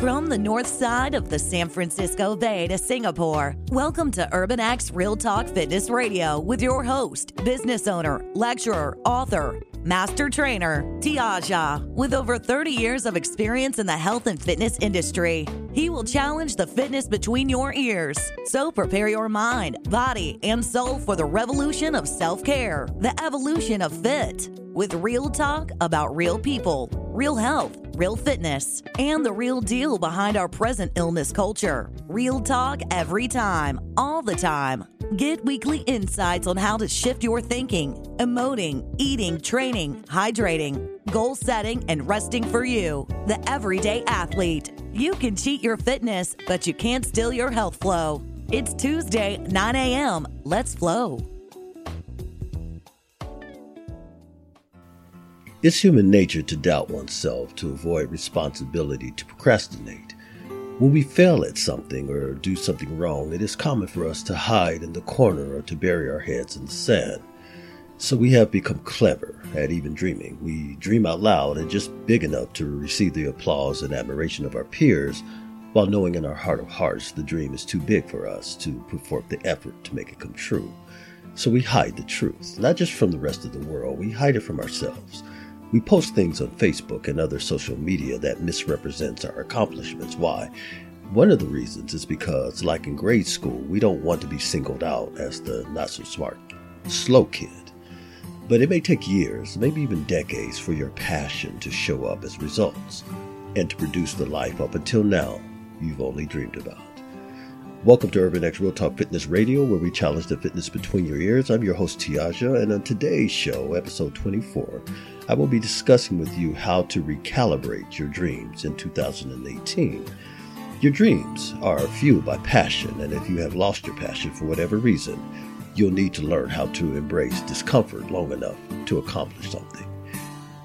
From the north side of the San Francisco Bay to Singapore, welcome to Urban Real Talk Fitness Radio with your host, business owner, lecturer, author, master trainer, Tiaja. With over 30 years of experience in the health and fitness industry, he will challenge the fitness between your ears. So prepare your mind, body, and soul for the revolution of self care, the evolution of fit, with real talk about real people, real health, real fitness, and the real deal behind our present illness culture. Real talk every time, all the time. Get weekly insights on how to shift your thinking, emoting, eating, training, hydrating, goal setting, and resting for you, the everyday athlete. You can cheat your fitness, but you can't steal your health flow. It's Tuesday, 9 a.m. Let's flow. It's human nature to doubt oneself, to avoid responsibility, to procrastinate. When we fail at something or do something wrong, it is common for us to hide in the corner or to bury our heads in the sand. So we have become clever at even dreaming. We dream out loud and just big enough to receive the applause and admiration of our peers, while knowing in our heart of hearts the dream is too big for us to put forth the effort to make it come true. So we hide the truth, not just from the rest of the world, we hide it from ourselves. We post things on Facebook and other social media that misrepresents our accomplishments. Why? One of the reasons is because, like in grade school, we don't want to be singled out as the not so smart, slow kid. But it may take years, maybe even decades, for your passion to show up as results and to produce the life up until now you've only dreamed about. Welcome to Urban X Real Talk Fitness Radio, where we challenge the fitness between your ears. I'm your host, Tiaja, and on today's show, episode 24, I will be discussing with you how to recalibrate your dreams in 2018. Your dreams are fueled by passion, and if you have lost your passion for whatever reason, you'll need to learn how to embrace discomfort long enough to accomplish something.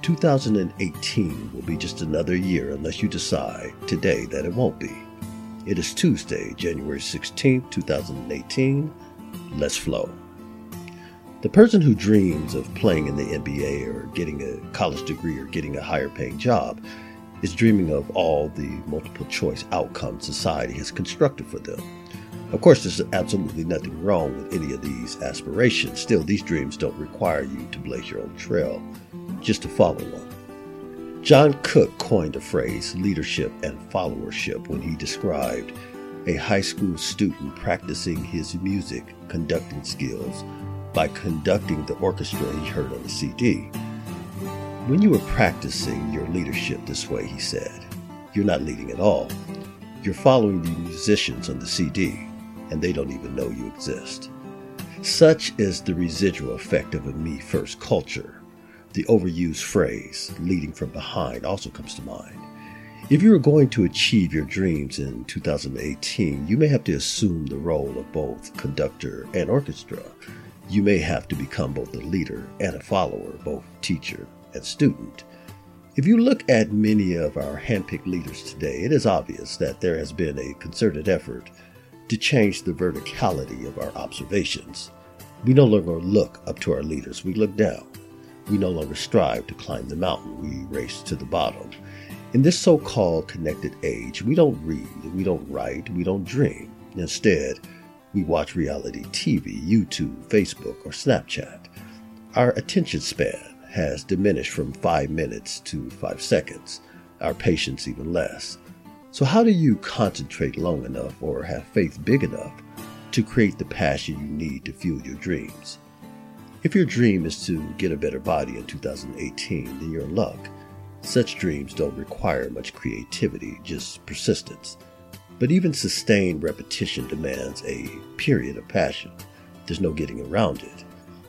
2018 will be just another year unless you decide today that it won't be. It is Tuesday, January 16th, 2018. Let's flow. The person who dreams of playing in the NBA or getting a college degree or getting a higher paying job is dreaming of all the multiple choice outcomes society has constructed for them. Of course, there's absolutely nothing wrong with any of these aspirations. Still, these dreams don't require you to blaze your own trail, just to follow one. John Cook coined the phrase leadership and followership when he described a high school student practicing his music conducting skills by conducting the orchestra he heard on the CD. When you are practicing your leadership this way, he said, you're not leading at all. You're following the musicians on the CD, and they don't even know you exist. Such is the residual effect of a me first culture the overused phrase, leading from behind, also comes to mind. If you are going to achieve your dreams in 2018, you may have to assume the role of both conductor and orchestra. You may have to become both a leader and a follower, both teacher and student. If you look at many of our handpicked leaders today, it is obvious that there has been a concerted effort to change the verticality of our observations. We no longer look up to our leaders, we look down. We no longer strive to climb the mountain, we race to the bottom. In this so called connected age, we don't read, we don't write, we don't dream. Instead, we watch reality TV, YouTube, Facebook, or Snapchat. Our attention span has diminished from five minutes to five seconds, our patience even less. So, how do you concentrate long enough or have faith big enough to create the passion you need to fuel your dreams? If your dream is to get a better body in 2018, then you're in luck. Such dreams don't require much creativity, just persistence. But even sustained repetition demands a period of passion. There's no getting around it.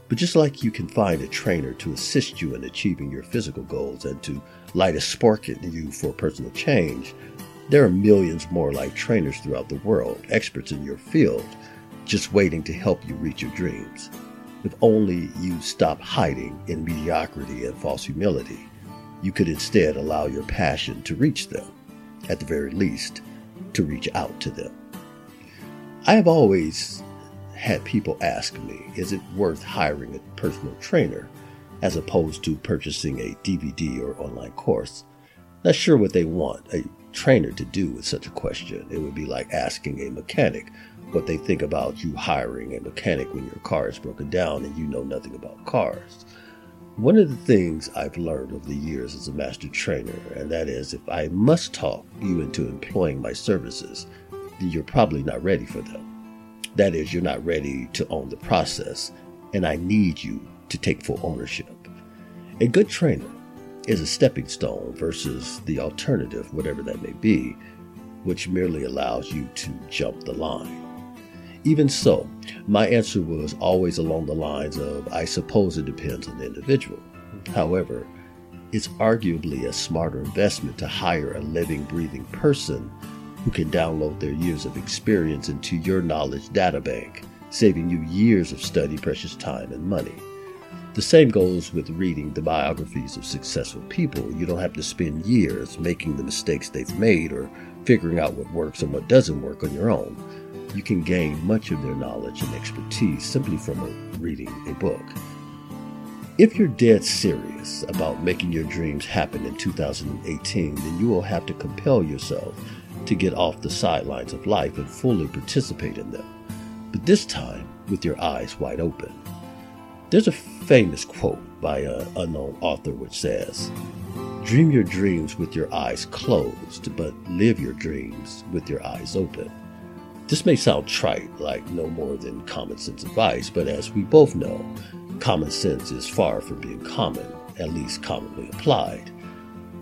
But just like you can find a trainer to assist you in achieving your physical goals and to light a spark in you for personal change, there are millions more like trainers throughout the world, experts in your field, just waiting to help you reach your dreams. If only you stop hiding in mediocrity and false humility, you could instead allow your passion to reach them, at the very least, to reach out to them. I have always had people ask me, is it worth hiring a personal trainer as opposed to purchasing a DVD or online course? Not sure what they want a trainer to do with such a question. It would be like asking a mechanic what they think about you hiring a mechanic when your car is broken down and you know nothing about cars. One of the things I've learned over the years as a master trainer, and that is if I must talk you into employing my services, then you're probably not ready for them. That is, you're not ready to own the process, and I need you to take full ownership. A good trainer is a stepping stone versus the alternative, whatever that may be, which merely allows you to jump the line. Even so, my answer was always along the lines of I suppose it depends on the individual. Mm-hmm. However, it's arguably a smarter investment to hire a living, breathing person who can download their years of experience into your knowledge databank, saving you years of study, precious time, and money. The same goes with reading the biographies of successful people. You don't have to spend years making the mistakes they've made or figuring out what works and what doesn't work on your own you can gain much of their knowledge and expertise simply from a, reading a book. If you're dead serious about making your dreams happen in 2018, then you will have to compel yourself to get off the sidelines of life and fully participate in them, but this time with your eyes wide open. There's a famous quote by an unknown author which says, Dream your dreams with your eyes closed, but live your dreams with your eyes open. This may sound trite, like no more than common sense advice, but as we both know, common sense is far from being common, at least commonly applied.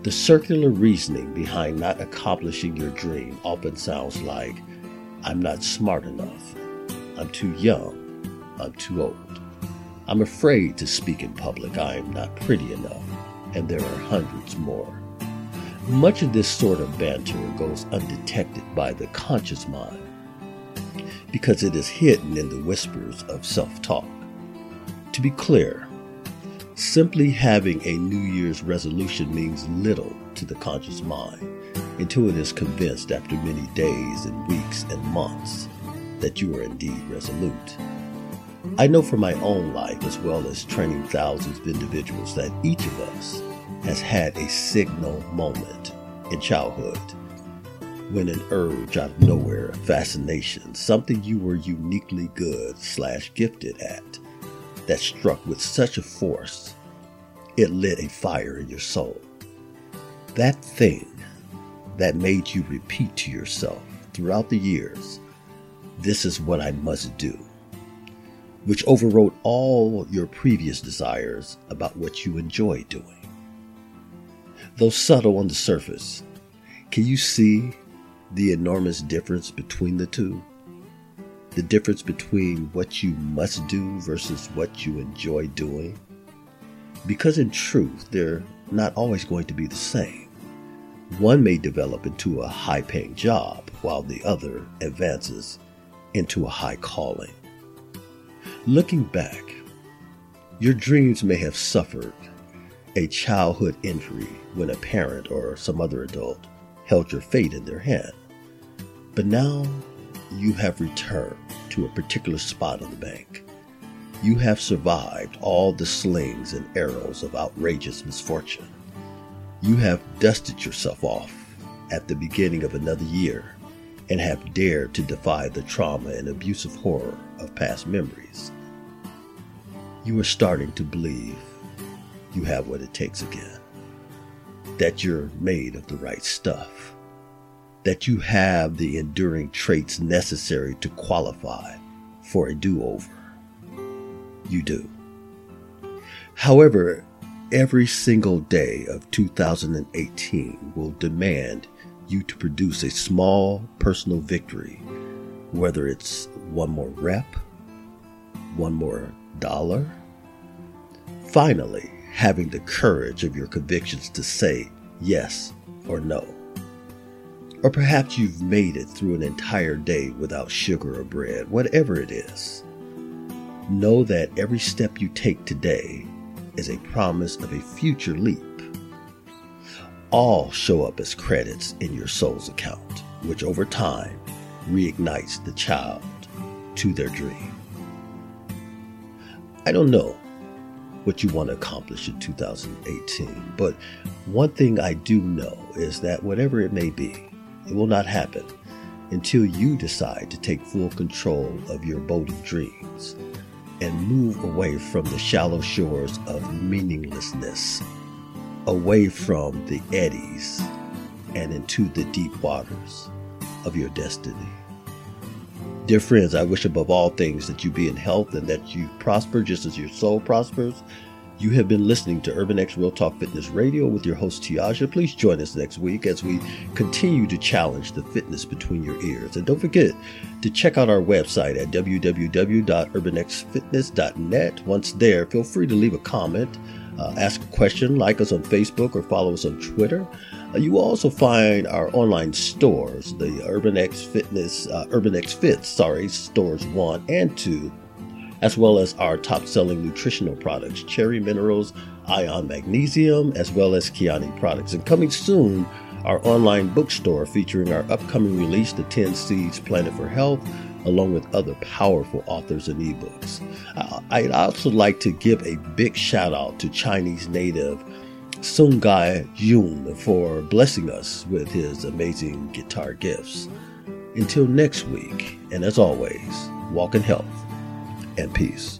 The circular reasoning behind not accomplishing your dream often sounds like, I'm not smart enough, I'm too young, I'm too old, I'm afraid to speak in public, I am not pretty enough, and there are hundreds more. Much of this sort of banter goes undetected by the conscious mind because it is hidden in the whispers of self talk. To be clear, simply having a New Year's resolution means little to the conscious mind until it is convinced after many days and weeks and months that you are indeed resolute. I know from my own life, as well as training thousands of individuals, that each of us has had a signal moment in childhood when an urge out of nowhere, fascination, something you were uniquely good slash gifted at, that struck with such a force, it lit a fire in your soul. That thing that made you repeat to yourself throughout the years, this is what I must do, which overrode all your previous desires about what you enjoy doing. Though subtle on the surface, can you see the enormous difference between the two. The difference between what you must do versus what you enjoy doing. Because in truth, they're not always going to be the same. One may develop into a high paying job while the other advances into a high calling. Looking back, your dreams may have suffered a childhood injury when a parent or some other adult held your fate in their hand. But now you have returned to a particular spot on the bank. You have survived all the slings and arrows of outrageous misfortune. You have dusted yourself off at the beginning of another year and have dared to defy the trauma and abusive horror of past memories. You are starting to believe you have what it takes again that you're made of the right stuff, that you have the enduring traits necessary to qualify for a do over. You do. However, every single day of 2018 will demand you to produce a small personal victory, whether it's one more rep, one more dollar. Finally, having the courage of your convictions to say, yes or no. Or perhaps you've made it through an entire day without sugar or bread, whatever it is. Know that every step you take today is a promise of a future leap. All show up as credits in your soul's account, which over time reignites the child to their dream. I don't know what you want to accomplish in 2018, but one thing I do know is that whatever it may be, it will not happen until you decide to take full control of your boat of dreams and move away from the shallow shores of meaninglessness, away from the eddies, and into the deep waters of your destiny. Dear friends, I wish above all things that you be in health and that you prosper just as your soul prospers. You have been listening to Urban X Real Talk Fitness Radio with your host Tiaja. Please join us next week as we continue to challenge the fitness between your ears. And don't forget to check out our website at www.urbanxfitness.net. Once there, feel free to leave a comment, uh, ask a question, like us on Facebook, or follow us on Twitter. Uh, you will also find our online stores, the Urban X Fitness, uh, Urban X Fits, sorry, stores one and two as well as our top selling nutritional products, Cherry Minerals, Ion Magnesium, as well as Kyäni products. And coming soon, our online bookstore featuring our upcoming release, The 10 Seeds Planet for Health, along with other powerful authors and ebooks. I'd also like to give a big shout out to Chinese native Sungai Yun for blessing us with his amazing guitar gifts. Until next week, and as always, walk in health and peace.